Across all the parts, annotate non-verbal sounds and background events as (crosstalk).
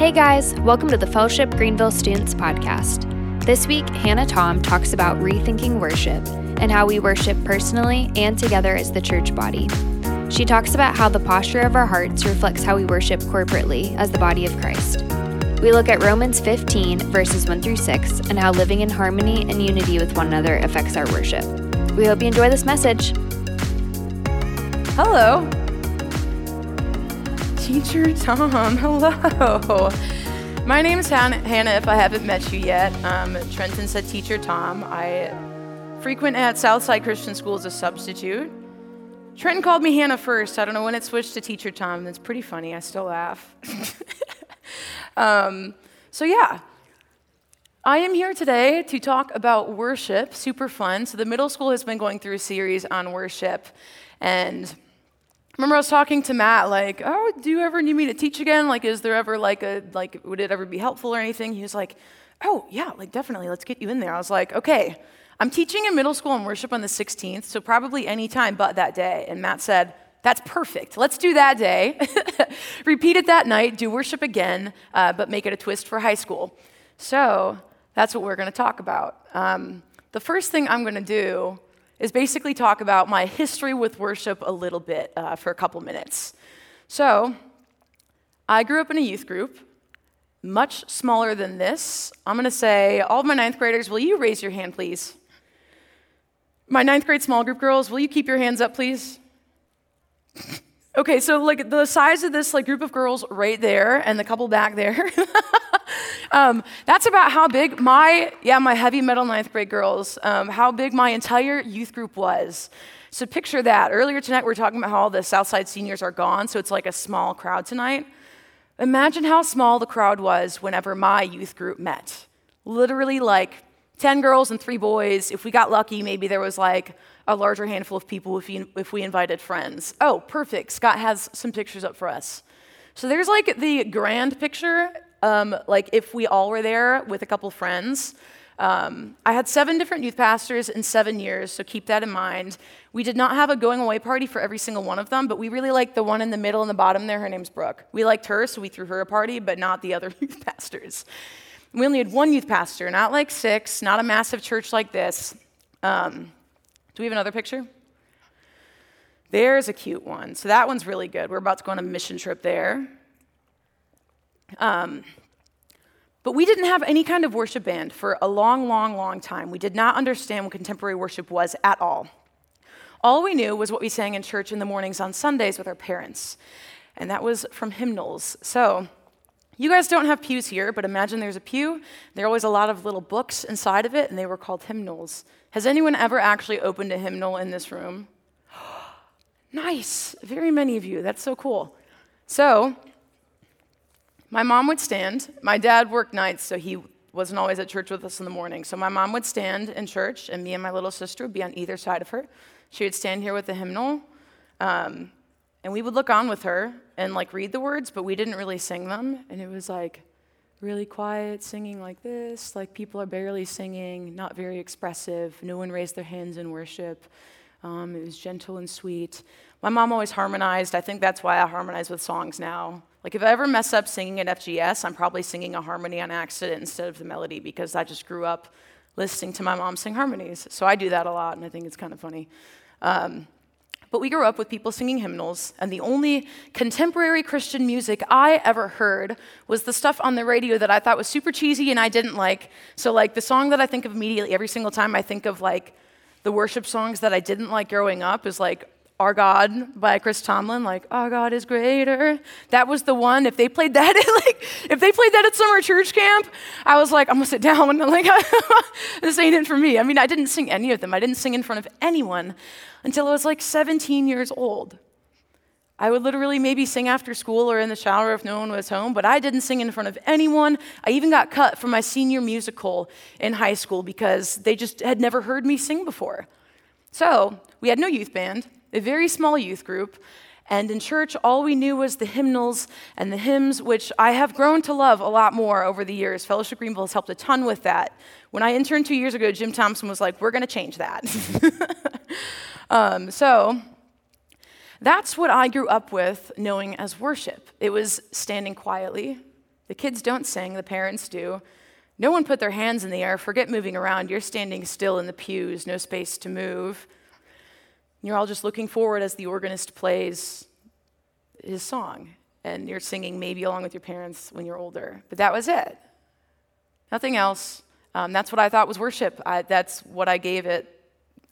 Hey guys, welcome to the Fellowship Greenville Students Podcast. This week, Hannah Thom talks about rethinking worship and how we worship personally and together as the church body. She talks about how the posture of our hearts reflects how we worship corporately as the body of Christ. We look at Romans 15, verses 1 through 6, and how living in harmony and unity with one another affects our worship. We hope you enjoy this message. Hello. Teacher Thom, hello. My name is Hannah, if I haven't met you yet. Um, Trenton said Teacher Thom. I frequent at Southside Christian School as a substitute. Trenton called me Hannah first. I don't know when it switched to Teacher Thom. That's pretty funny. I still laugh. (laughs) um, so, yeah, I am here today to talk about worship. Super fun. So, the middle school has been going through a series on worship. And remember I was talking to Matt, like, oh, do you ever need me to teach again? Like, is there ever like a, like, would it ever be helpful or anything? He was like, oh, yeah, like, definitely, let's get you in there. I was like, okay, I'm teaching in middle school and worship on the 16th, so probably any time but that day. And Matt said, that's perfect. Let's do that day. (laughs) Repeat it that night, do worship again, uh, but make it a twist for high school. So that's what we're going to talk about. Um, the first thing I'm going to do is basically talk about my history with worship a little bit uh, for a couple minutes. So, I grew up in a youth group, much smaller than this. I'm going to say, all of my ninth graders, will you raise your hand, please? My ninth grade small group girls, will you keep your hands up, please? (laughs) okay, so like the size of this like group of girls right there, and the couple back there. (laughs) um, that's about how big my, yeah, my heavy metal ninth grade girls, um, how big my entire youth group was. So picture that. Earlier tonight, we were talking about how all the Southside seniors are gone, so it's like a small crowd tonight. Imagine how small the crowd was whenever my youth group met. Literally like 10 girls and three boys. If we got lucky, maybe there was like a larger handful of people if, you, if we invited friends. Oh, perfect. Scott has some pictures up for us. So there's like the grand picture, um, like if we all were there with a couple friends. Um, I had seven different youth pastors in seven years, so keep that in mind. We did not have a going away party for every single one of them, but we really liked the one in the middle and the bottom there. Her name's Brooke. We liked her, so we threw her a party, but not the other (laughs) youth pastors. We only had one youth pastor, not like six, not a massive church like this. Um, do we have another picture? There's a cute one. So that one's really good. We're about to go on a mission trip there. Um, but we didn't have any kind of worship band for a long, long, long time. We did not understand what contemporary worship was at all. All we knew was what we sang in church in the mornings on Sundays with our parents, and that was from hymnals. So, you guys don't have pews here, but imagine there's a pew. There are always a lot of little books inside of it, and they were called hymnals. Has anyone ever actually opened a hymnal in this room? (gasps) nice. Very many of you. That's so cool. So, my mom would stand. My dad worked nights, so he wasn't always at church with us in the morning. So my mom would stand in church, and me and my little sister would be on either side of her. She would stand here with the hymnal, um, and we would look on with her and like read the words, but we didn't really sing them. And it was like really quiet, singing like this, like people are barely singing, not very expressive. No one raised their hands in worship. Um, it was gentle and sweet. My mom always harmonized. I think that's why I harmonize with songs now. Like, if I ever mess up singing at FGS, I'm probably singing a harmony on accident instead of the melody because I just grew up listening to my mom sing harmonies. So I do that a lot, and I think it's kind of funny. Um, but we grew up with people singing hymnals, and the only contemporary Christian music I ever heard was the stuff on the radio that I thought was super cheesy and I didn't like. So, like, the song that I think of immediately every single time I think of, like, the worship songs that I didn't like growing up is like our God by Chris Tomlin, like Our God is greater. That was the one. If they played that, (laughs) at, like if they played that at summer church camp, I was like, I'm gonna sit down. (laughs) Like, (laughs) this ain't it for me. I mean, I didn't sing any of them. I didn't sing in front of anyone until I was like 17 years old. I would literally maybe sing after school or in the shower if no one was home, but I didn't sing in front of anyone. I even got cut from my senior musical in high school because they just had never heard me sing before. So we had no youth band a very small youth group. And in church, all we knew was the hymnals and the hymns, which I have grown to love a lot more over the years. Fellowship Greenville has helped a ton with that. When I interned two years ago, Jim Thompson was like, We're going to change that. (laughs) um, so that's what I grew up with knowing as worship. It was standing quietly, The kids don't sing, the parents do. No one put their hands in the air. Forget moving around. You're standing still in the pews, no space to move. You're all just looking forward as the organist plays his song, and you're singing maybe along with your parents when you're older. But that was it. Nothing else. Um, that's what I thought was worship. I, that's what I gave it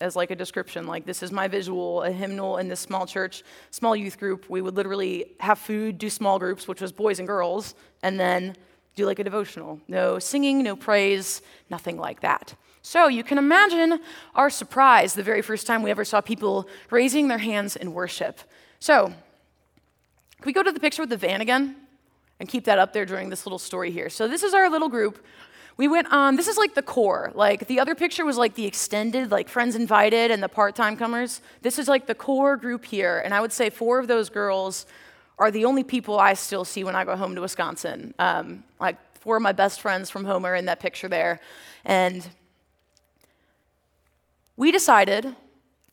as like a description. Like, this is my visual, a hymnal in this small church, small youth group. We would literally have food, do small groups, which was boys and girls, and then do like a devotional. No singing, no praise, nothing like that. So you can imagine our surprise the very first time we ever saw people raising their hands in worship. So, can we go to the picture with the van again? And keep that up there during this little story here. So, this is our little group we went on, this is like the core. Like the other picture was like the extended, like friends invited and the part time comers. This is like the core group here. And I would say four of those girls are the only people I still see when I go home to Wisconsin. Um, like four of my best friends from home are in that picture there. And we decided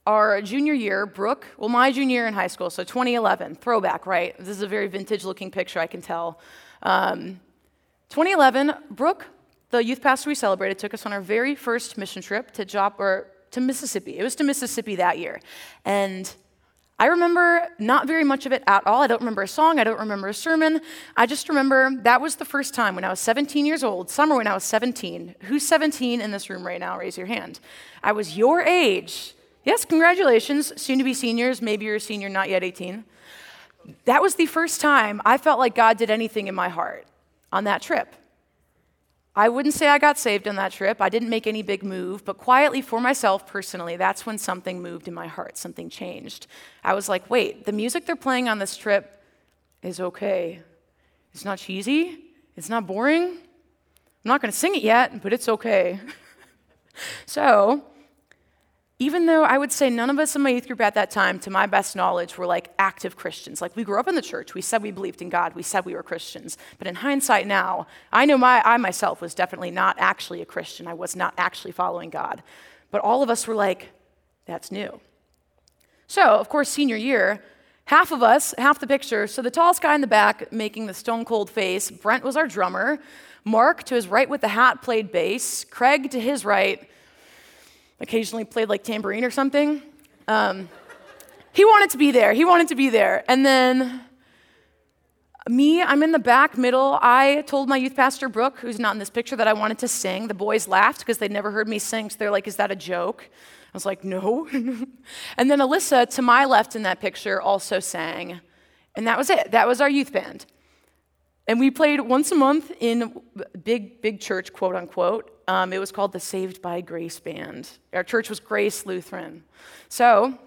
our junior year, Brooke, well, my junior year in high school, so 2011, throwback, right? This is a very vintage looking picture, I can tell. Um, 2011, Brooke the youth pastor we celebrated took us on our very first mission trip to Jop or to Mississippi. It was to Mississippi that year. And I remember not very much of it at all. I don't remember a song, I don't remember a sermon. I just remember that was the first time when I was 17 years old, summer when I was 17. Who's 17 in this room right now? Raise your hand. I was your age. Yes, congratulations, soon to be seniors. Maybe you're a senior, not yet 18. That was the first time I felt like God did anything in my heart on that trip. I wouldn't say I got saved on that trip. I didn't make any big move, but quietly for myself personally, that's when something moved in my heart, something changed. I was like, wait, the music they're playing on this trip is okay. It's not cheesy, it's not boring. I'm not going to sing it yet, but it's okay. (laughs) so, even though I would say none of us in my youth group at that time, to my best knowledge, were like active Christians. Like we grew up in the church, we said we believed in God, we said we were Christians. But in hindsight now, I know my, I myself was definitely not actually a Christian. I was not actually following God. But all of us were like, that's new. So, of course, senior year, half of us, half the picture. So the tallest guy in the back making the stone cold face, Brent was our drummer. Mark to his right with the hat played bass. Craig to his right occasionally played like tambourine or something. Um, he wanted to be there. He wanted to be there. And then me, I'm in the back middle. I told my youth pastor, Brooke, who's not in this picture, that I wanted to sing. The boys laughed because they'd never heard me sing. So they're like, Is that a joke? I was like, No. (laughs) and then Alyssa, to my left in that picture, also sang. And that was it. That was our youth band. And we played once a month in big, big church, quote unquote. Um, it was called the Saved by Grace Band. Our church was Grace Lutheran. So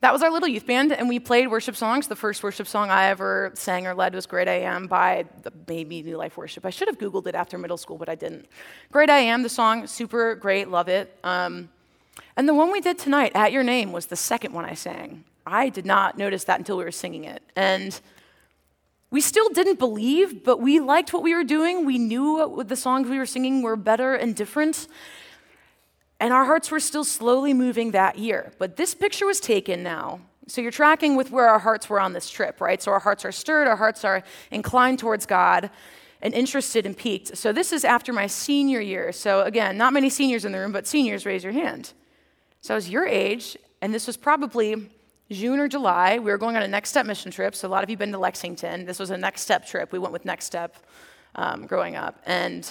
that was our little youth band, and we played worship songs. The first worship song I ever sang or led was Great I Am by the Baby New Life Worship. I should have Googled it after middle school, but I didn't. Great I Am, the song, super great, love it. Um, and the one we did tonight, At Your Name, was the second one I sang. I did not notice that until we were singing it. And we still didn't believe, but we liked what we were doing. We knew what the songs we were singing were better and different. And our hearts were still slowly moving that year. But this picture was taken now. So you're tracking with where our hearts were on this trip, right? So our hearts are stirred, our hearts are inclined towards God and interested and peaked. So this is after my senior year. So again, not many seniors in the room, but seniors, raise your hand. So I was your age, and this was probably June or July, we were going on a Next Step mission trip. So a lot of you have been to Lexington. This was a Next Step trip. We went with Next Step um, growing up. And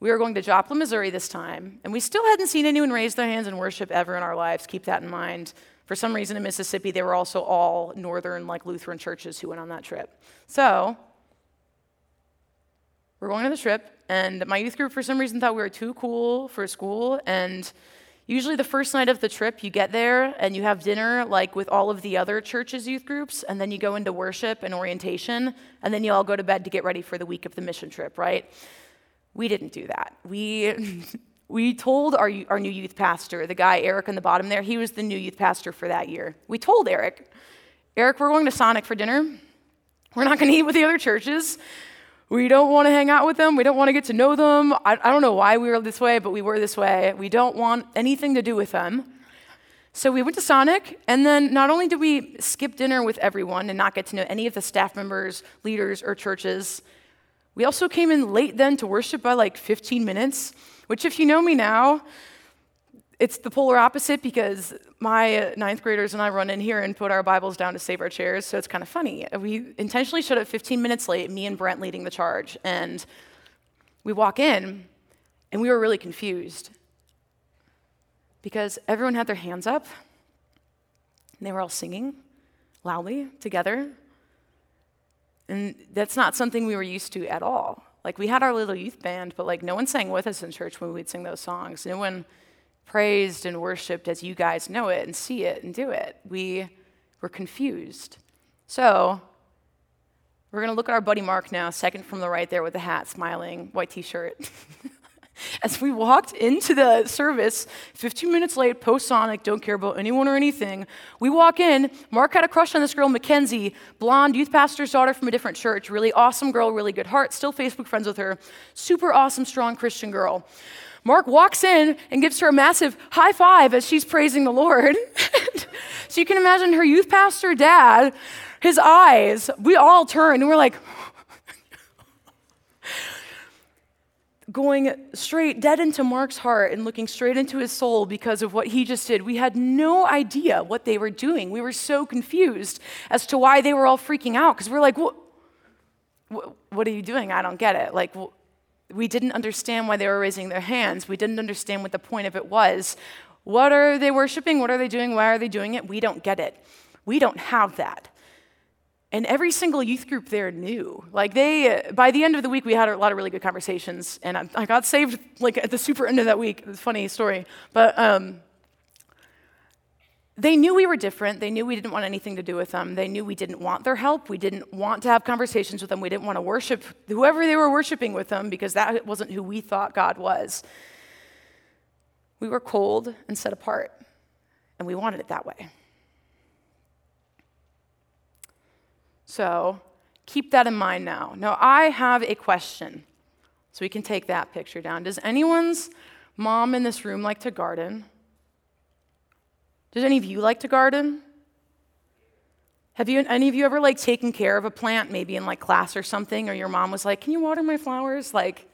we were going to Joplin, Missouri this time. And we still hadn't seen anyone raise their hands in worship ever in our lives. Keep that in mind. For some reason in Mississippi, they were also all northern, like Lutheran churches who went on that trip. So we're going on the trip. And my youth group, for some reason, thought we were too cool for school. And Usually, the first night of the trip, you get there and you have dinner, like with all of the other churches' youth groups, and then you go into worship and orientation, and then you all go to bed to get ready for the week of the mission trip, right? We didn't do that. We, (laughs) we told our, our new youth pastor, the guy Eric on the bottom there, he was the new youth pastor for that year. We told Eric, Eric, we're going to Sonic for dinner. We're not going to eat with the other churches. We don't want to hang out with them. We don't want to get to know them. I, I don't know why we were this way, but we were this way. We don't want anything to do with them. So we went to Sonic, and then not only did we skip dinner with everyone and not get to know any of the staff members, leaders, or churches, we also came in late then to worship by like 15 minutes, which, if you know me now, it's the polar opposite because my ninth graders and I run in here and put our Bibles down to save our chairs, so it's kind of funny. We intentionally showed up 15 minutes late, me and Brent leading the charge, and we walk in, and we were really confused because everyone had their hands up, and they were all singing loudly together. And that's not something we were used to at all. Like, we had our little youth band, but like, no one sang with us in church when we'd sing those songs. No one praised and worshiped as you guys know it and see it and do it. We were confused. So, we're going to look at our buddy Mark now, second from the right there with the hat, smiling, white t shirt. (laughs) As we walked into the service, 15 minutes late, post Sonic, don't care about anyone or anything, we walk in. Mark had a crush on this girl, Mackenzie, blonde youth pastor's daughter from a different church, really awesome girl, really good heart, still Facebook friends with her, super awesome, strong Christian girl. Mark walks in and gives her a massive high five as she's praising the Lord. (laughs) so you can imagine her youth pastor dad, his eyes, we all turn and we're like, (gasps) going straight dead into Mark's heart and looking straight into his soul because of what he just did. We had no idea what they were doing. We were so confused as to why they were all freaking out because we're like, what, what are you doing? I don't get it. Like, we didn't understand why they were raising their hands. We didn't understand what the point of it was. What are they worshiping? What are they doing? Why are they doing it? We don't get it. We don't have that. And every single youth group there knew. Like they, by the end of the week, we had a lot of really good conversations, and I, I got saved like at the super end of that week. It's a funny story, but um, they knew we were different. They knew we didn't want anything to do with them. They knew we didn't want their help. We didn't want to have conversations with them. We didn't want to worship whoever they were worshiping with them because that wasn't who we thought God was. We were cold and set apart, and we wanted it that way. So keep that in mind now. Now, I have a question. So we can take that picture down. Does anyone's mom in this room like to garden? Does any of you like to garden? Have you any of you ever like taken care of a plant, maybe in like class or something, or your mom was like, "Can you water my flowers?" Like,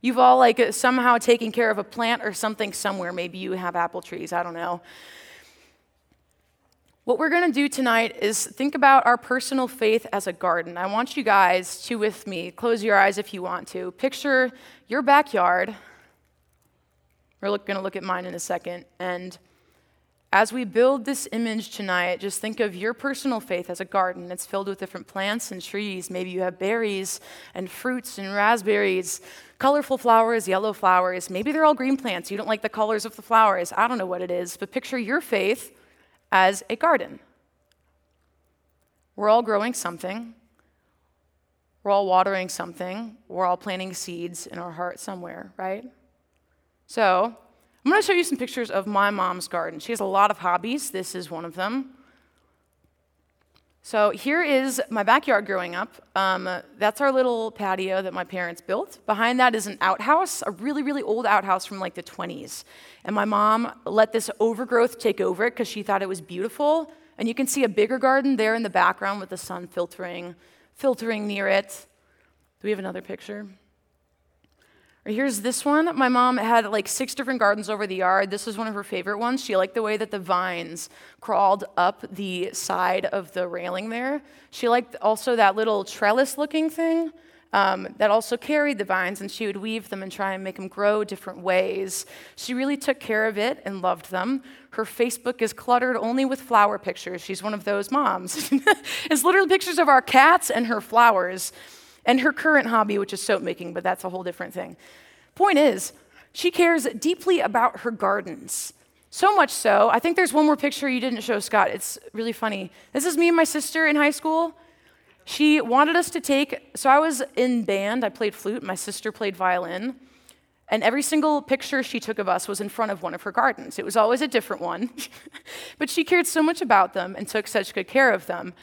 you've all like somehow taken care of a plant or something somewhere. Maybe you have apple trees. I don't know. What we're going to do tonight is think about our personal faith as a garden. I want you guys to, with me, close your eyes if you want to. Picture your backyard. We're going to look at mine in a second. And as we build this image tonight, just think of your personal faith as a garden. It's filled with different plants and trees. Maybe you have berries and fruits and raspberries, colorful flowers, yellow flowers. Maybe they're all green plants. You don't like the colors of the flowers. I don't know what it is. But picture your faith as a garden. We're all growing something. We're all watering something. We're all planting seeds in our heart somewhere, right? So, I'm going to show you some pictures of my mom's garden. She has a lot of hobbies. This is one of them. So here is my backyard growing up. Um, that's our little patio that my parents built. Behind that is an outhouse, a really, really old outhouse from like the 20s. And my mom let this overgrowth take over it because she thought it was beautiful. And you can see a bigger garden there in the background with the sun filtering, filtering near it. Do we have another picture? Here's this one. My mom had like six different gardens over the yard. This was one of her favorite ones. She liked the way that the vines crawled up the side of the railing there. She liked also that little trellis looking thing. Um, that also carried the vines, and she would weave them and try and make them grow different ways. She really took care of it and loved them. Her Facebook is cluttered only with flower pictures. She's one of those moms. (laughs) it's literally pictures of our cats and her flowers and her current hobby, which is soap making, but that's a whole different thing. Point is, she cares deeply about her gardens. So much so, I think there's one more picture you didn't show, Scott. It's really funny. This is me and my sister in high school. She wanted us to take, so I was in band, I played flute, my sister played violin, and every single picture she took of us was in front of one of her gardens. It was always a different one, (laughs) but she cared so much about them and took such good care of them.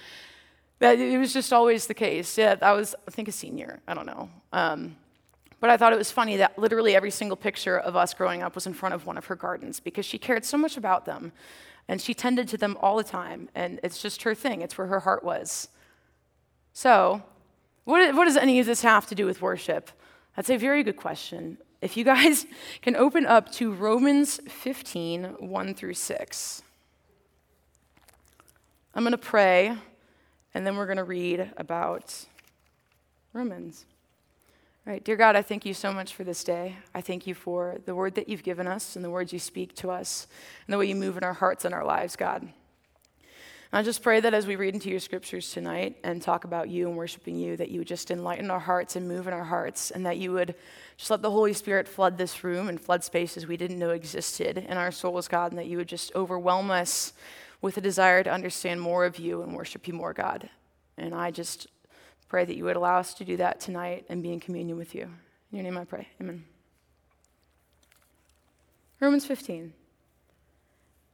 That it was just always the case. Yeah, I was, I think, a senior. I don't know. Um, but I thought it was funny that literally every single picture of us growing up was in front of one of her gardens because she cared so much about them. And she tended to them all the time. And it's just her thing, it's where her heart was. So, what, what does any of this have to do with worship? That's a very good question. If you guys (laughs) can open up to Romans 15, 1 through 6. I'm going to pray, and then we're going to read about Romans. All right, dear God, I thank you so much for this day. I thank you for the word that you've given us and the words you speak to us and the way you move in our hearts and our lives, God. I just pray that as we read into your scriptures tonight and talk about you and worshiping you, that you would just enlighten our hearts and move in our hearts, and that you would just let the Holy Spirit flood this room and flood spaces we didn't know existed in our souls, God, and that you would just overwhelm us with a desire to understand more of you and worship you more, God. And I just pray that you would allow us to do that tonight and be in communion with you. In your name I pray. Amen. Romans 15.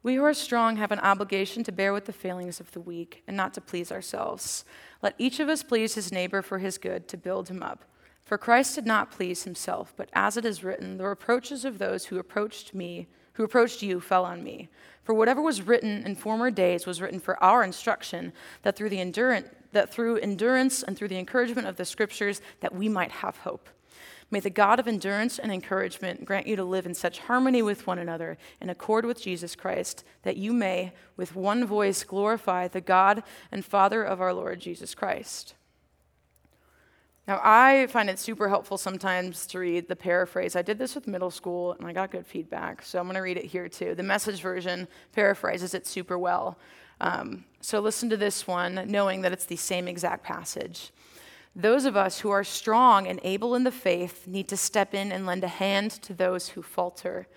We who are strong have an obligation to bear with the failings of the weak and not to please ourselves. Let each of us please his neighbor for his good, to build him up. For Christ did not please himself, but as it is written, the reproaches of those who approached me, who approached you, fell on me. For whatever was written in former days was written for our instruction, that through the endurance that through endurance and through the encouragement of the scriptures that we might have hope. May the God of endurance and encouragement grant you to live in such harmony with one another, in accord with Jesus Christ, that you may, with one voice, glorify the God and Father of our Lord Jesus Christ. Now, I find it super helpful sometimes to read the paraphrase. I did this with middle school and I got good feedback, so I'm going to read it here too. The message version paraphrases it super well. Um, so listen to this one, knowing that it's the same exact passage. Those of us who are strong and able in the faith need to step in and lend a hand to those who falter,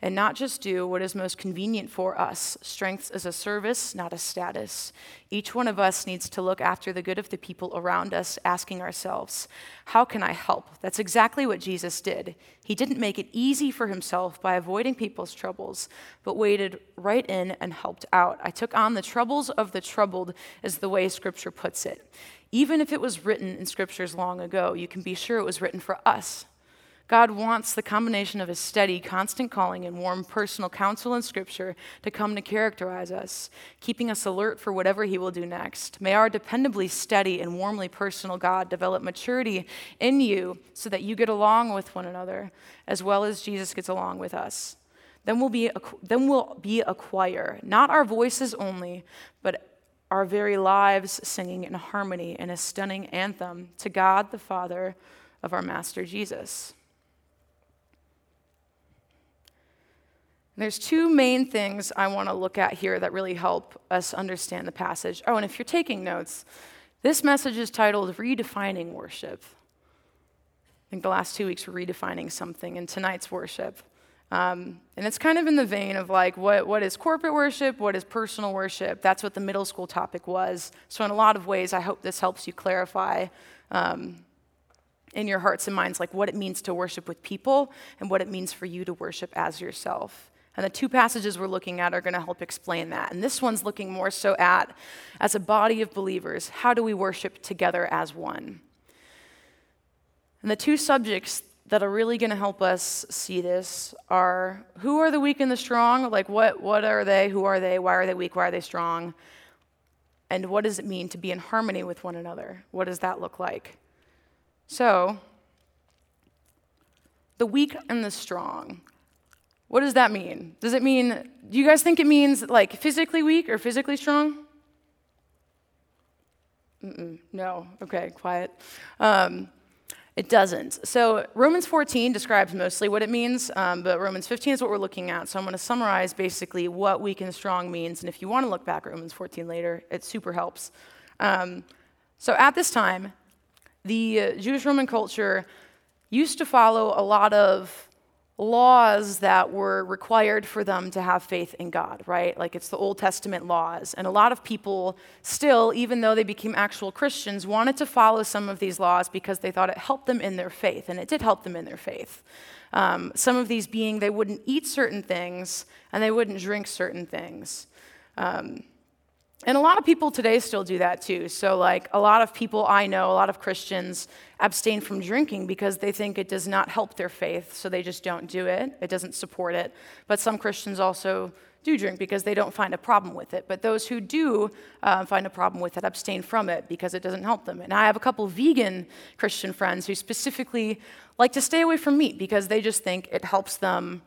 and not just do what is most convenient for us. Strength is a service, not a status. Each one of us needs to look after the good of the people around us, asking ourselves, How can I help? That's exactly what Jesus did. He didn't make it easy for himself by avoiding people's troubles, but waded right in and helped out. I took on the troubles of the troubled, is the way Scripture puts it. Even if it was written in scriptures long ago, you can be sure it was written for us. God wants the combination of his steady, constant calling and warm personal counsel in Scripture to come to characterize us, keeping us alert for whatever he will do next. May our dependably steady and warmly personal God develop maturity in you so that you get along with one another as well as Jesus gets along with us. Then we'll be a, then we'll be a choir, not our voices only, but our very lives singing in harmony in a stunning anthem to God the Father of our Master Jesus. There's two main things I want to look at here that really help us understand the passage. Oh, and if you're taking notes, this message is titled Redefining Worship. I think the last two weeks were redefining something, and tonight's worship. Um, and it's kind of in the vein of like, what, what is corporate worship? What is personal worship? That's what the middle school topic was. So, in a lot of ways, I hope this helps you clarify um, in your hearts and minds, like what it means to worship with people and what it means for you to worship as yourself. And the two passages we're looking at are going to help explain that. And this one's looking more so at, as a body of believers, how do we worship together as one? And the two subjects that are really going to help us see this are who are the weak and the strong? Like, what, what are they? Who are they? Why are they weak? Why are they strong? And what does it mean to be in harmony with one another? What does that look like? So, the weak and the strong. What does that mean? Does it mean, do you guys think it means like physically weak or physically strong? Mm-mm, no. Okay, quiet. Um, it doesn't. So Romans 14 describes mostly what it means, um, but Romans 15 is what we're looking at. So I'm going to summarize basically what weak and strong means. And if you want to look back at Romans 14 later, it super helps. Um, so at this time, the uh, Jewish Roman culture used to follow a lot of laws that were required for them to have faith in God, right? Like it's the Old Testament laws. And a lot of people still, even though they became actual Christians, wanted to follow some of these laws because they thought it helped them in their faith. And it did help them in their faith. Um, some of these being they wouldn't eat certain things and they wouldn't drink certain things. Um, and a lot of people today still do that too. So, like, a lot of people I know, a lot of Christians abstain from drinking because they think it does not help their faith, so they just don't do it. It doesn't support it. But some Christians also do drink because they don't find a problem with it. But those who do uh, find a problem with it abstain from it because it doesn't help them. And I have a couple vegan Christian friends who specifically like to stay away from meat because they just think it helps them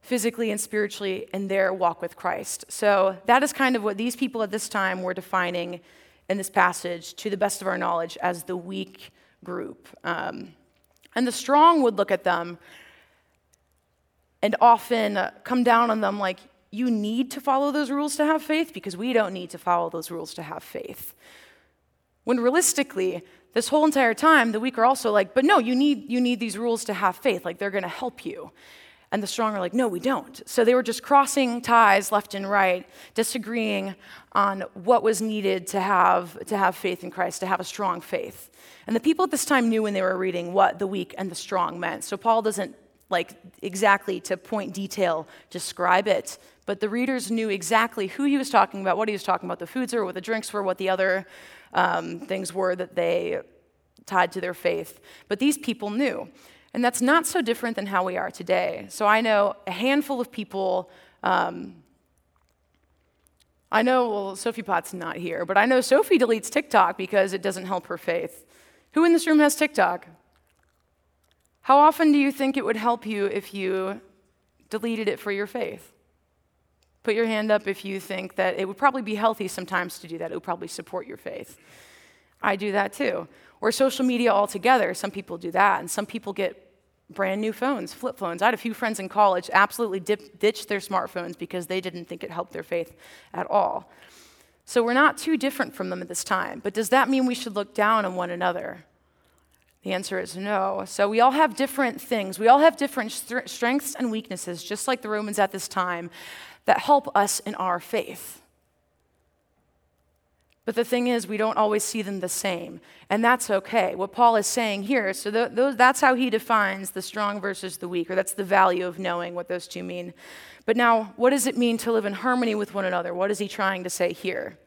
physically and spiritually in their walk with Christ. So that is kind of what these people at this time were defining in this passage, to the best of our knowledge, as the weak group. Um, and the strong would look at them and often come down on them like, you need to follow those rules to have faith because we don't need to follow those rules to have faith. When realistically, this whole entire time, the weak are also like, but no, you need, you need these rules to have faith. Like, they're going to help you. And the strong are like, no, we don't. So they were just crossing ties left and right, disagreeing on what was needed to have, to have faith in Christ, to have a strong faith. And the people at this time knew when they were reading what the weak and the strong meant. So Paul doesn't like exactly to point detail describe it, but the readers knew exactly who he was talking about, what he was talking about, the foods were, what the drinks were, what the other um, things were that they tied to their faith. But these people knew. And that's not so different than how we are today. So I know a handful of people. Um, I know, well, Sophie Potts not here, but I know Sophie deletes TikTok because it doesn't help her faith. Who in this room has TikTok? How often do you think it would help you if you deleted it for your faith? Put your hand up if you think that it would probably be healthy sometimes to do that. It would probably support your faith. I do that too. Or social media altogether. Some people do that, and some people get brand new phones, flip phones. I had a few friends in college absolutely dip, ditched their smartphones because they didn't think it helped their faith at all. So we're not too different from them at this time. But does that mean we should look down on one another? The answer is no. So we all have different things. We all have different strengths and weaknesses, just like the Romans at this time, that help us in our faith. But the thing is, we don't always see them the same. And that's okay. What Paul is saying here, so th- those, that's how he defines the strong versus the weak, or that's the value of knowing what those two mean. But now, what does it mean to live in harmony with one another? What is he trying to say here?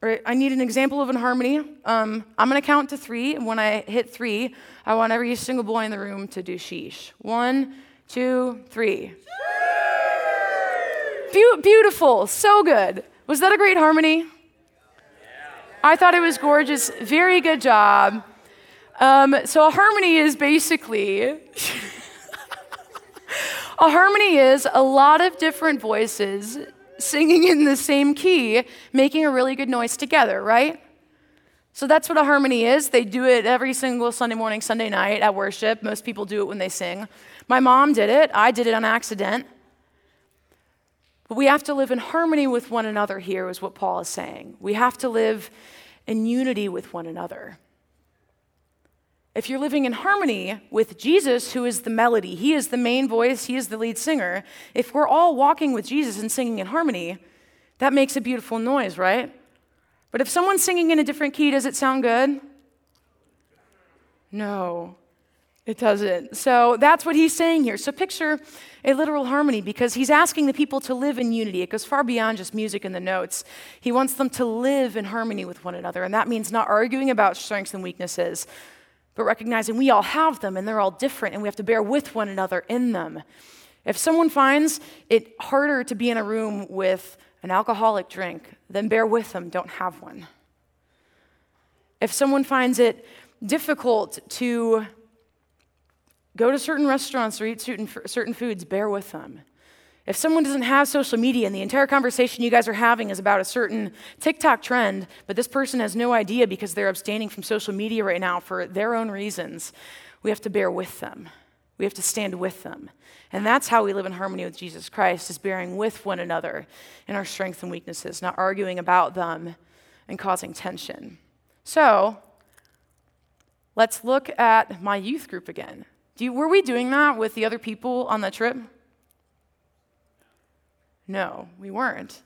Right, I need an example of in harmony. Um, I'm going to count to three, and when I hit three, I want every single boy in the room to do sheesh. One, two, three. Be- beautiful, so good. Was that a great harmony? I thought it was gorgeous. Very good job. Um, so, a harmony is basically (laughs) a harmony is a lot of different voices singing in the same key, making a really good noise together, right? So that's what a harmony is. They do it every single Sunday morning, Sunday night at worship. Most people do it when they sing. My mom did it. I did it on accident. But we have to live in harmony with one another here, is what Paul is saying. We have to live in unity with one another. If you're living in harmony with Jesus, who is the melody, he is the main voice, he is the lead singer, if we're all walking with Jesus and singing in harmony, that makes a beautiful noise, right? But if someone's singing in a different key, does it sound good? No. It doesn't. So that's what he's saying here. So picture a literal harmony because he's asking the people to live in unity. It goes far beyond just music and the notes. He wants them to live in harmony with one another. And that means not arguing about strengths and weaknesses, but recognizing we all have them and they're all different and we have to bear with one another in them. If someone finds it harder to be in a room with an alcoholic drink, then bear with them, don't have one. If someone finds it difficult to Go to certain restaurants or eat certain, certain foods, bear with them. If someone doesn't have social media and the entire conversation you guys are having is about a certain TikTok trend, but this person has no idea because they're abstaining from social media right now for their own reasons, we have to bear with them. We have to stand with them. And that's how we live in harmony with Jesus Christ, is bearing with one another in our strengths and weaknesses, not arguing about them and causing tension. So, let's look at my youth group again. You, were we doing that with the other people on the trip? No, we weren't.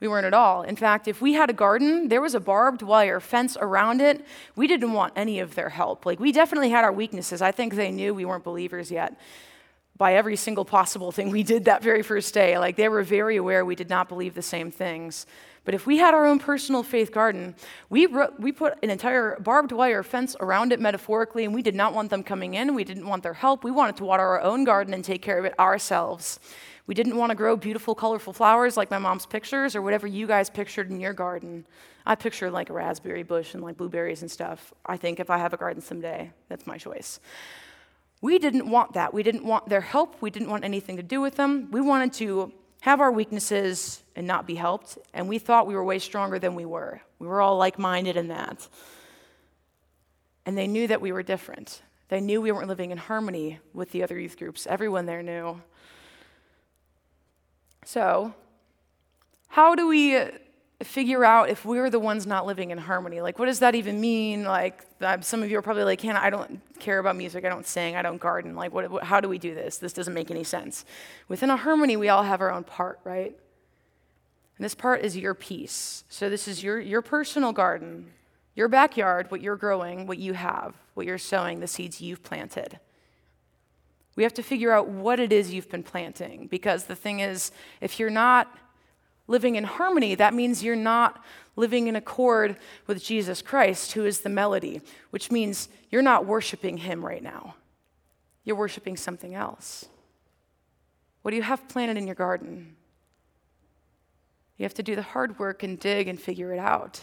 We weren't at all. In fact, if we had a garden, there was a barbed wire fence around it. We didn't want any of their help. Like, we definitely had our weaknesses. I think they knew we weren't believers yet by every single possible thing we did that very first day. Like, they were very aware we did not believe the same things. But if we had our own personal faith garden, we, we put an entire barbed wire fence around it metaphorically, and we did not want them coming in. We didn't want their help. We wanted to water our own garden and take care of it ourselves. We didn't want to grow beautiful, colorful flowers like my mom's pictures or whatever you guys pictured in your garden. I picture like a raspberry bush and like blueberries and stuff. I think if I have a garden someday, that's my choice. We didn't want that. We didn't want their help. We didn't want anything to do with them. We wanted to have our weaknesses and not be helped. And we thought we were way stronger than we were. We were all like minded in that. And they knew that we were different. They knew we weren't living in harmony with the other youth groups. Everyone there knew. So, how do we figure out if we're the ones not living in harmony? Like, what does that even mean? Like, some of you are probably like, Hannah, I don't care about music. I don't sing. I don't garden. Like, what, how do we do this? This doesn't make any sense. Within a harmony, we all have our own part, right? And this part is your piece. So, this is your, your personal garden, your backyard, what you're growing, what you have, what you're sowing, the seeds you've planted. We have to figure out what it is you've been planting because the thing is, if you're not living in harmony, that means you're not living in accord with Jesus Christ, who is the melody, which means you're not worshiping Him right now. You're worshiping something else. What do you have planted in your garden? You have to do the hard work and dig and figure it out.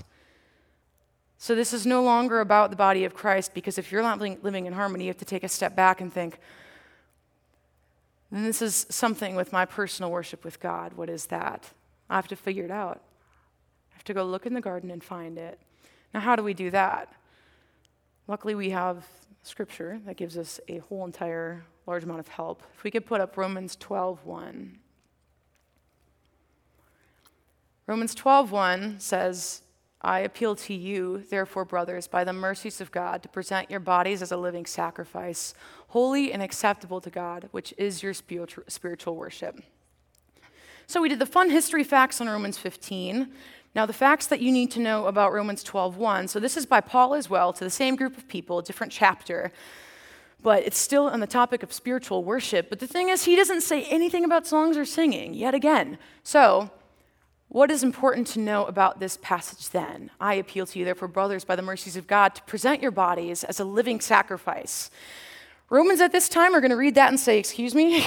So, this is no longer about the body of Christ because if you're not living in harmony, you have to take a step back and think, and this is something with my personal worship with God. What is that? I have to figure it out. I have to go look in the garden and find it. Now, how do we do that? Luckily, we have scripture that gives us a whole entire large amount of help. If we could put up Romans 12:1. Romans 12:1 says, I appeal to you, therefore, brothers, by the mercies of God, to present your bodies as a living sacrifice, holy and acceptable to God, which is your spiritual worship. So we did the fun history facts on Romans 15. Now, the facts that you need to know about Romans 12:1. So this is by Paul as well, to the same group of people, different chapter. But it's still on the topic of spiritual worship. But the thing is, he doesn't say anything about songs or singing yet again. So what is important to know about this passage then? I appeal to you, therefore, brothers, by the mercies of God, to present your bodies as a living sacrifice. Romans at this time are going to read that and say, Excuse me?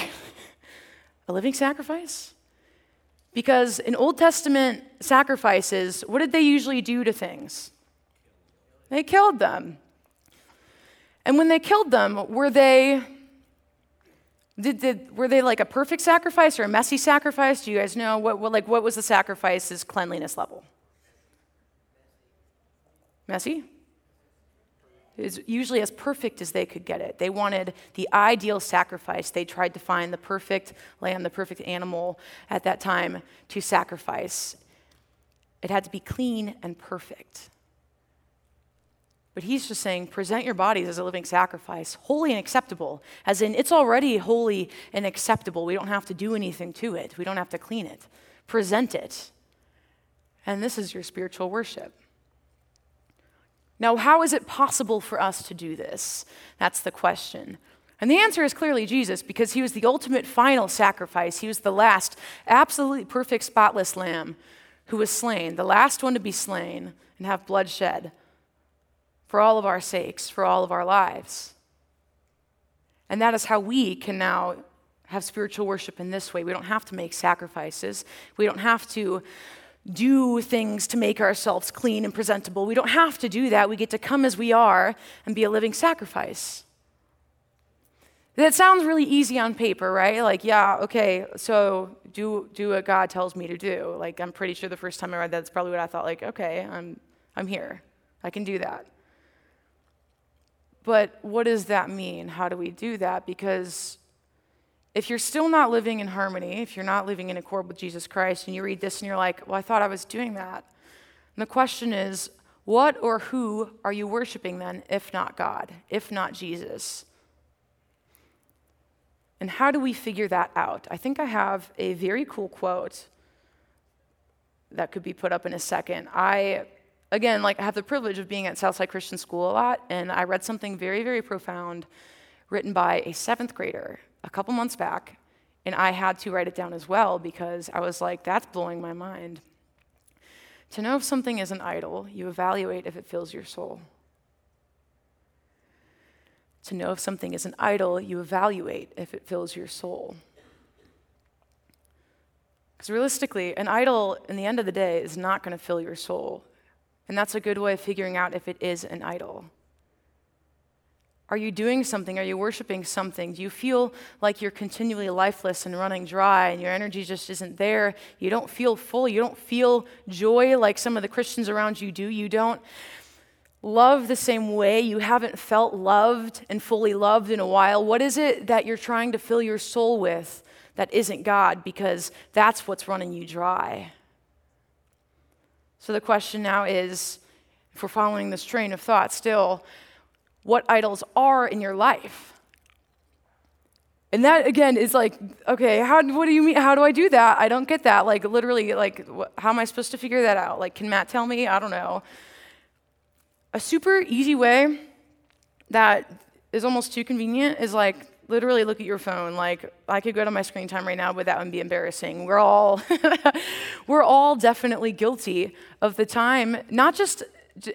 (laughs) a living sacrifice? Because in Old Testament sacrifices, what did they usually do to things? They killed them. And when they killed them, were they did, did, were they like a perfect sacrifice or a messy sacrifice? Do you guys know what, what, like, what was the sacrifice's cleanliness level? Messy? Was usually as perfect as they could get it. They wanted the ideal sacrifice. They tried to find the perfect lamb, the perfect animal at that time to sacrifice. It had to be clean and perfect. But he's just saying, present your bodies as a living sacrifice, holy and acceptable, as in it's already holy and acceptable. We don't have to do anything to it, we don't have to clean it. Present it. And this is your spiritual worship. Now, how is it possible for us to do this? That's the question. And the answer is clearly Jesus, because he was the ultimate final sacrifice. He was the last, absolutely perfect, spotless lamb who was slain, the last one to be slain and have blood shed for all of our sakes, for all of our lives. And that is how we can now have spiritual worship in this way. We don't have to make sacrifices, we don't have to do things to make ourselves clean and presentable. We don't have to do that. We get to come as we are and be a living sacrifice. That sounds really easy on paper, right? Like, yeah, okay, so do, do what God tells me to do. Like, I'm pretty sure the first time I read that, that's probably what I thought, like, okay, I'm, I'm here. I can do that. But what does that mean? How do we do that? Because if you're still not living in harmony, if you're not living in accord with Jesus Christ, and you read this and you're like, well, I thought I was doing that. And the question is, what or who are you worshiping then, if not God, if not Jesus? And how do we figure that out? I think I have a very cool quote that could be put up in a second. I again, like I have the privilege of being at Southside Christian School a lot, and I read something very, very profound written by a seventh grader a couple months back, and I had to write it down as well because I was like, that's blowing my mind. To know if something is an idol, you evaluate if it fills your soul. To know if something is an idol, you evaluate if it fills your soul. Because realistically, an idol, in the end of the day, is not going to fill your soul. And that's a good way of figuring out if it is an idol. Are you doing something? Are you worshiping something? Do you feel like you're continually lifeless and running dry and your energy just isn't there? You don't feel full. You don't feel joy like some of the Christians around you do. You don't love the same way. You haven't felt loved and fully loved in a while. What is it that you're trying to fill your soul with that isn't God? Because that's what's running you dry. So the question now is if we're following this train of thought still, what idols are in your life. And that again is like, okay, how, what do you mean? How do I do that? I don't get that. Like, literally, like, how am I supposed to figure that out? Like, can Matt tell me? I don't know. A super easy way that is almost too convenient is like, literally look at your phone. Like, I could go to my screen time right now, but that would be embarrassing. We're all, (laughs) we're all definitely guilty of the time. Not just,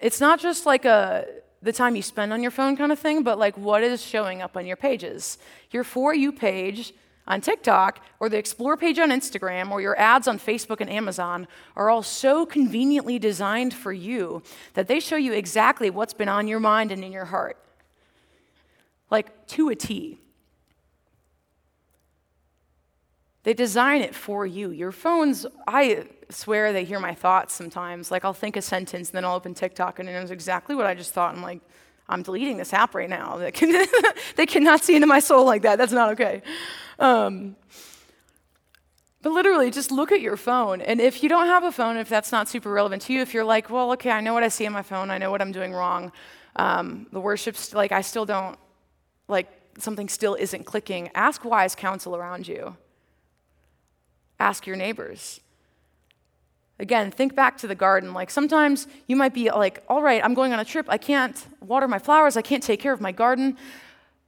it's not just like a, the time you spend on your phone kind of thing, but like what is showing up on your pages. Your For You page on TikTok or the Explore page on Instagram or your ads on Facebook and Amazon are all so conveniently designed for you that they show you exactly what's been on your mind and in your heart. Like to a T. They design it for you. Your phones, I swear they hear my thoughts sometimes. Like I'll think a sentence, and then I'll open TikTok, and it knows exactly what I just thought. I'm like, I'm deleting this app right now. They, can, (laughs) they cannot see into my soul like that. That's not okay. Um, but literally, just look at your phone. And if you don't have a phone, if that's not super relevant to you, if you're like, well, okay, I know what I see on my phone, I know what I'm doing wrong, um, the worship's like, I still don't, like, something still isn't clicking, ask wise counsel around you. Ask your neighbors. Again, think back to the garden. Like sometimes you might be like, all right, I'm going on a trip. I can't water my flowers. I can't take care of my garden.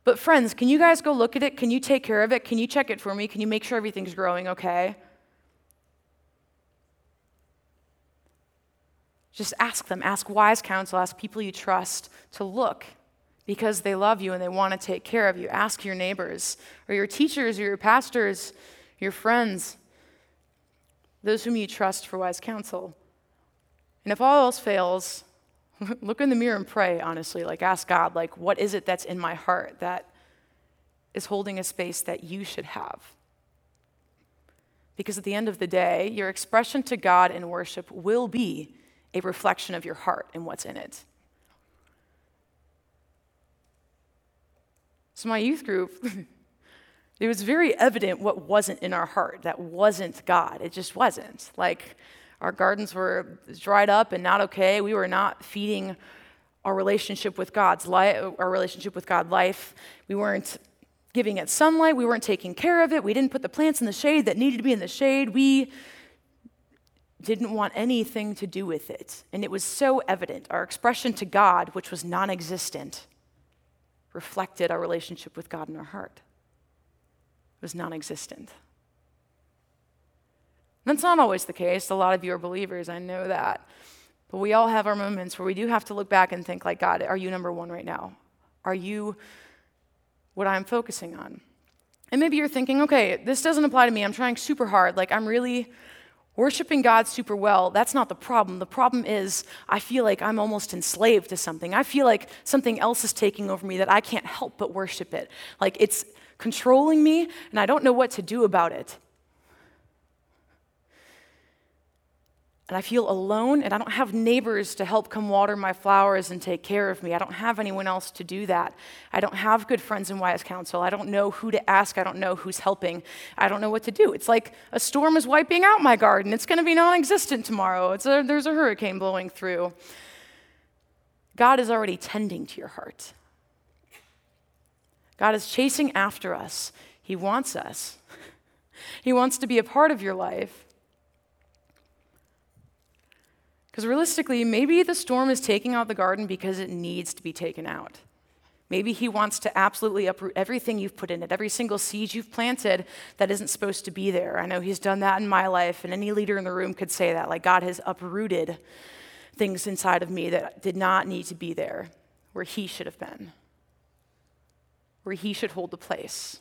But friends, can you guys go look at it? Can you take care of it? Can you check it for me? Can you make sure everything's growing okay? Just ask them. Ask wise counsel. Ask people you trust to look because they love you and they want to take care of you. Ask your neighbors or your teachers or your pastors, your friends those whom you trust for wise counsel. And if all else fails, (laughs) look in the mirror and pray, honestly. Like, ask God, like, what is it that's in my heart that is holding a space that you should have? Because at the end of the day, your expression to God in worship will be a reflection of your heart and what's in it. So, my youth group, (laughs) it was very evident what wasn't in our heart, that wasn't God. It just wasn't. Like our gardens were dried up and not okay. We were not feeding our relationship with God's life, our relationship with God life. We weren't giving it sunlight. We weren't taking care of it. We didn't put the plants in the shade that needed to be in the shade. We didn't want anything to do with it. And it was so evident. Our expression to God, which was non existent, reflected our relationship with God in our heart was non existent. That's not always the case. A lot of you are believers, I know that. But we all have our moments where we do have to look back and think, like, God, are you number one right now? Are you what I'm focusing on? And maybe you're thinking, okay, this doesn't apply to me. I'm trying super hard. Like, I'm really worshiping God super well. That's not the problem. The problem is, I feel like I'm almost enslaved to something. I feel like something else is taking over me that I can't help but worship it. Like, it's controlling me, and I don't know what to do about it. And I feel alone, and I don't have neighbors to help come water my flowers and take care of me. I don't have anyone else to do that. I don't have good friends in wise counsel. I don't know who to ask. I don't know who's helping. I don't know what to do. It's like a storm is wiping out my garden. It's going to be non existent tomorrow. A, there's a hurricane blowing through. God is already tending to your heart. God is chasing after us. He wants us, (laughs) He wants to be a part of your life. Because realistically, maybe the storm is taking out the garden because it needs to be taken out. Maybe he wants to absolutely uproot everything you've put in it, every single seed you've planted that isn't supposed to be there. I know he's done that in my life, and any leader in the room could say that. Like, God has uprooted things inside of me that did not need to be there, where he should have been where he should hold the place.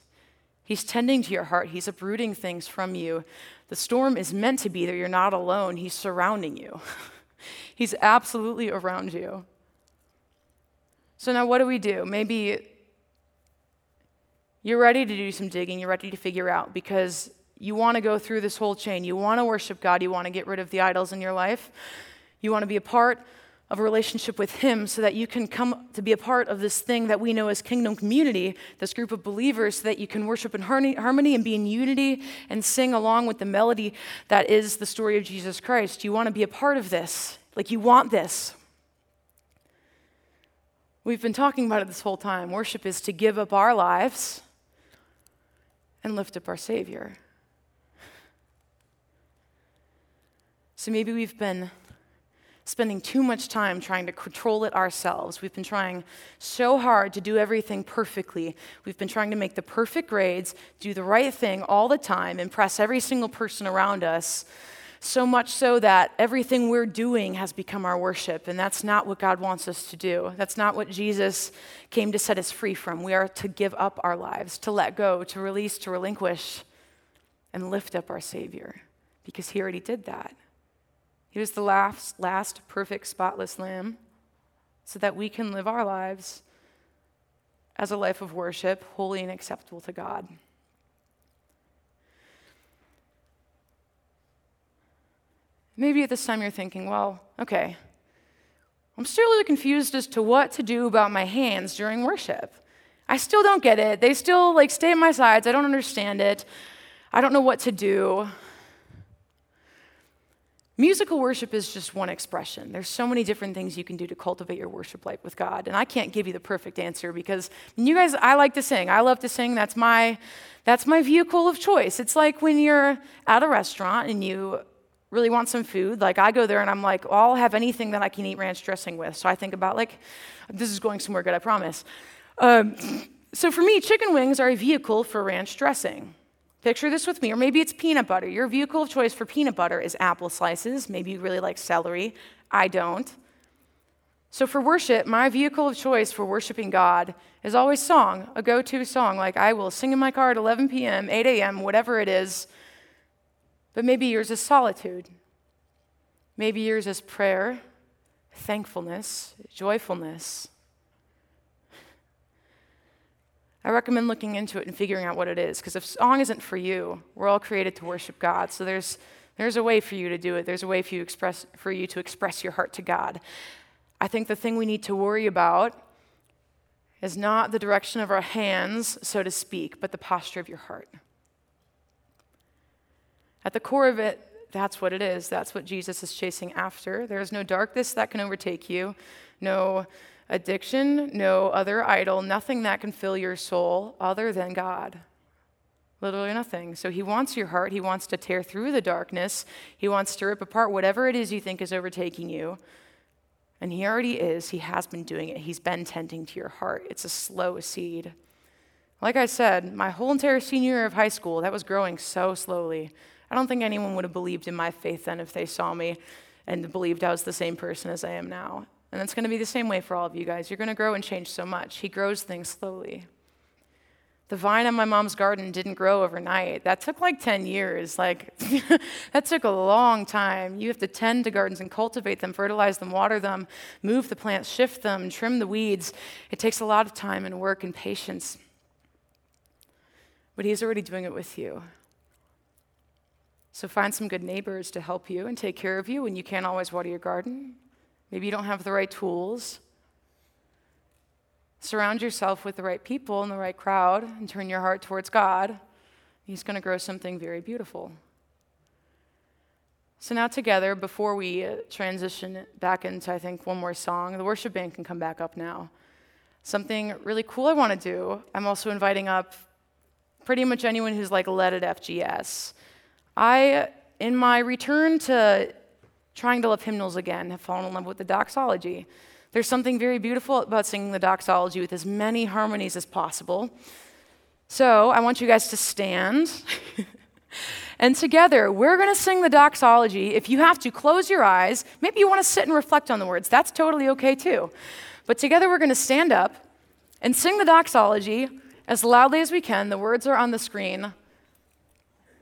He's tending to your heart, He's uprooting things from you. The storm is meant to be there. You're not alone, He's surrounding you. (laughs) he's absolutely around you. So now, what do we do? Maybe you're ready to do some digging, you're ready to figure out because you want to go through this whole chain. You want to worship God, you want to get rid of the idols in your life, you want to be a part of a relationship with Him so that you can come to be a part of this thing that we know as kingdom community, this group of believers, so that you can worship in harmony and be in unity and sing along with the melody that is the story of Jesus Christ. You want to be a part of this. Like, you want this. We've been talking about it this whole time. Worship is to give up our lives and lift up our Savior. So maybe we've been spending too much time trying to control it ourselves. We've been trying so hard to do everything perfectly. We've been trying to make the perfect grades, do the right thing all the time, impress every single person around us. So much so that everything we're doing has become our worship, and that's not what God wants us to do. That's not what Jesus came to set us free from. We are to give up our lives, to let go, to release, to relinquish, and lift up our Savior, because He already did that. He was the last, last perfect, spotless lamb so that we can live our lives as a life of worship, holy and acceptable to God. Maybe at this time you're thinking, well, okay, I'm still really confused as to what to do about my hands during worship. I still don't get it. They still like stay at my sides. I don't understand it. I don't know what to do. Musical worship is just one expression. There's so many different things you can do to cultivate your worship life with God. And I can't give you the perfect answer because you guys, I like to sing. I love to sing. That's my, that's my vehicle of choice. It's like when you're at a restaurant and you really want some food. Like I go there and I'm like, well, I'll have anything that I can eat ranch dressing with. So I think about like, this is going somewhere good, I promise. Um, so for me, chicken wings are a vehicle for ranch dressing. Picture this with me, or maybe it's peanut butter. Your vehicle of choice for peanut butter is apple slices. Maybe you really like celery. I don't. So for worship, my vehicle of choice for worshiping God is always song, a go to song. Like I will sing in my car at 11 p.m., 8 a.m., whatever it is. But maybe yours is solitude. Maybe yours is prayer, thankfulness, joyfulness. I recommend looking into it and figuring out what it is, because if song isn't for you, we're all created to worship God. So there's, there's a way for you to do it. There's a way for you, express, for you to express your heart to God. I think the thing we need to worry about is not the direction of our hands, so to speak, but the posture of your heart. At the core of it, that's what it is. That's what Jesus is chasing after. There is no darkness that can overtake you, no addiction, no other idol, nothing that can fill your soul other than God. Literally nothing. So he wants your heart. He wants to tear through the darkness. He wants to rip apart whatever it is you think is overtaking you. And he already is. He has been doing it. He's been tending to your heart. It's a slow seed. Like I said, my whole entire senior year of high school, that was growing so slowly. I don't think anyone would have believed in my faith then if they saw me and believed I was the same person as I am now. And it's going to be the same way for all of you guys. You're going to grow and change so much. He grows things slowly. The vine in my mom's garden didn't grow overnight. That took like 10 years. Like, (laughs) that took a long time. You have to tend to gardens and cultivate them, fertilize them, water them, move the plants, shift them, trim the weeds. It takes a lot of time and work and patience. But He's already doing it with you. So find some good neighbors to help you and take care of you when you can't always water your garden. Maybe you don't have the right tools. Surround yourself with the right people and the right crowd and turn your heart towards God. He's going to grow something very beautiful. So, now together, before we transition back into, I think, one more song, the worship band can come back up now. Something really cool I want to do, I'm also inviting up pretty much anyone who's like led at FGS. I, in my return to trying to love hymnals again, have fallen in love with the doxology. There's something very beautiful about singing the doxology with as many harmonies as possible. So I want you guys to stand. (laughs) and together, we're going to sing the doxology. If you have to, close your eyes. Maybe you want to sit and reflect on the words. That's totally okay too. But together, we're going to stand up and sing the doxology as loudly as we can. The words are on the screen.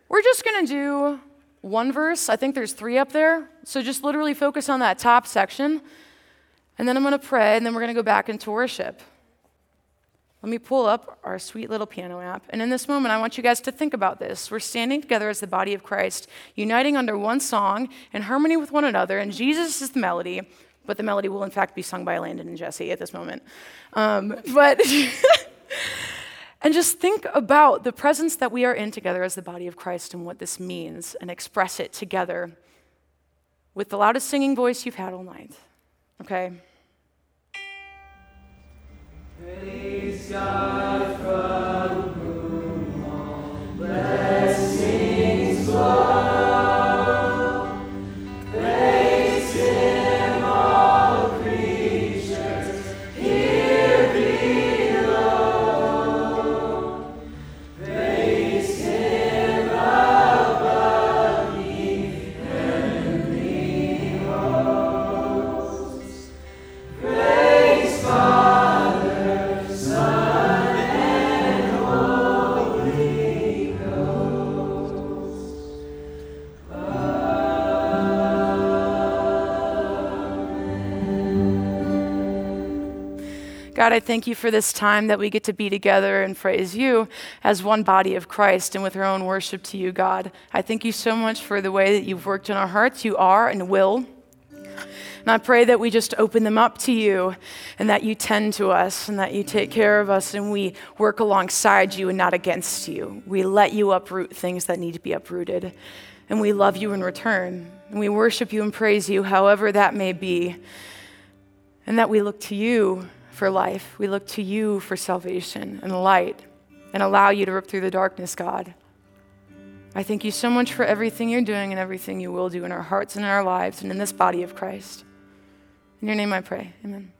We're just going to do one verse. I think there's three up there. So just literally focus on that top section. And then I'm going to pray, and then we're going to go back into worship. Let me pull up our sweet little piano app. And in this moment, I want you guys to think about this. We're standing together as the body of Christ, uniting under one song in harmony with one another, and Jesus is the melody, but the melody will, in fact, be sung by Landon and Jesse at this moment. Um, but. (laughs) and just think about the presence that we are in together as the body of Christ and what this means, and express it together with the loudest singing voice you've had all night. Okay? Praise God from whom all blessings flow. God, I thank you for this time that we get to be together and praise you as one body of Christ and with our own worship to you, God. I thank you so much for the way that you've worked in our hearts. You are and will. And I pray that we just open them up to you and that you tend to us and that you take care of us and we work alongside you and not against you. We let you uproot things that need to be uprooted. And we love you in return. And we worship you and praise you, however that may be. And that we look to you for life. We look to you for salvation and light and allow you to rip through the darkness, God. I thank you so much for everything you're doing and everything you will do in our hearts and in our lives and in this body of Christ. In your name I pray. Amen.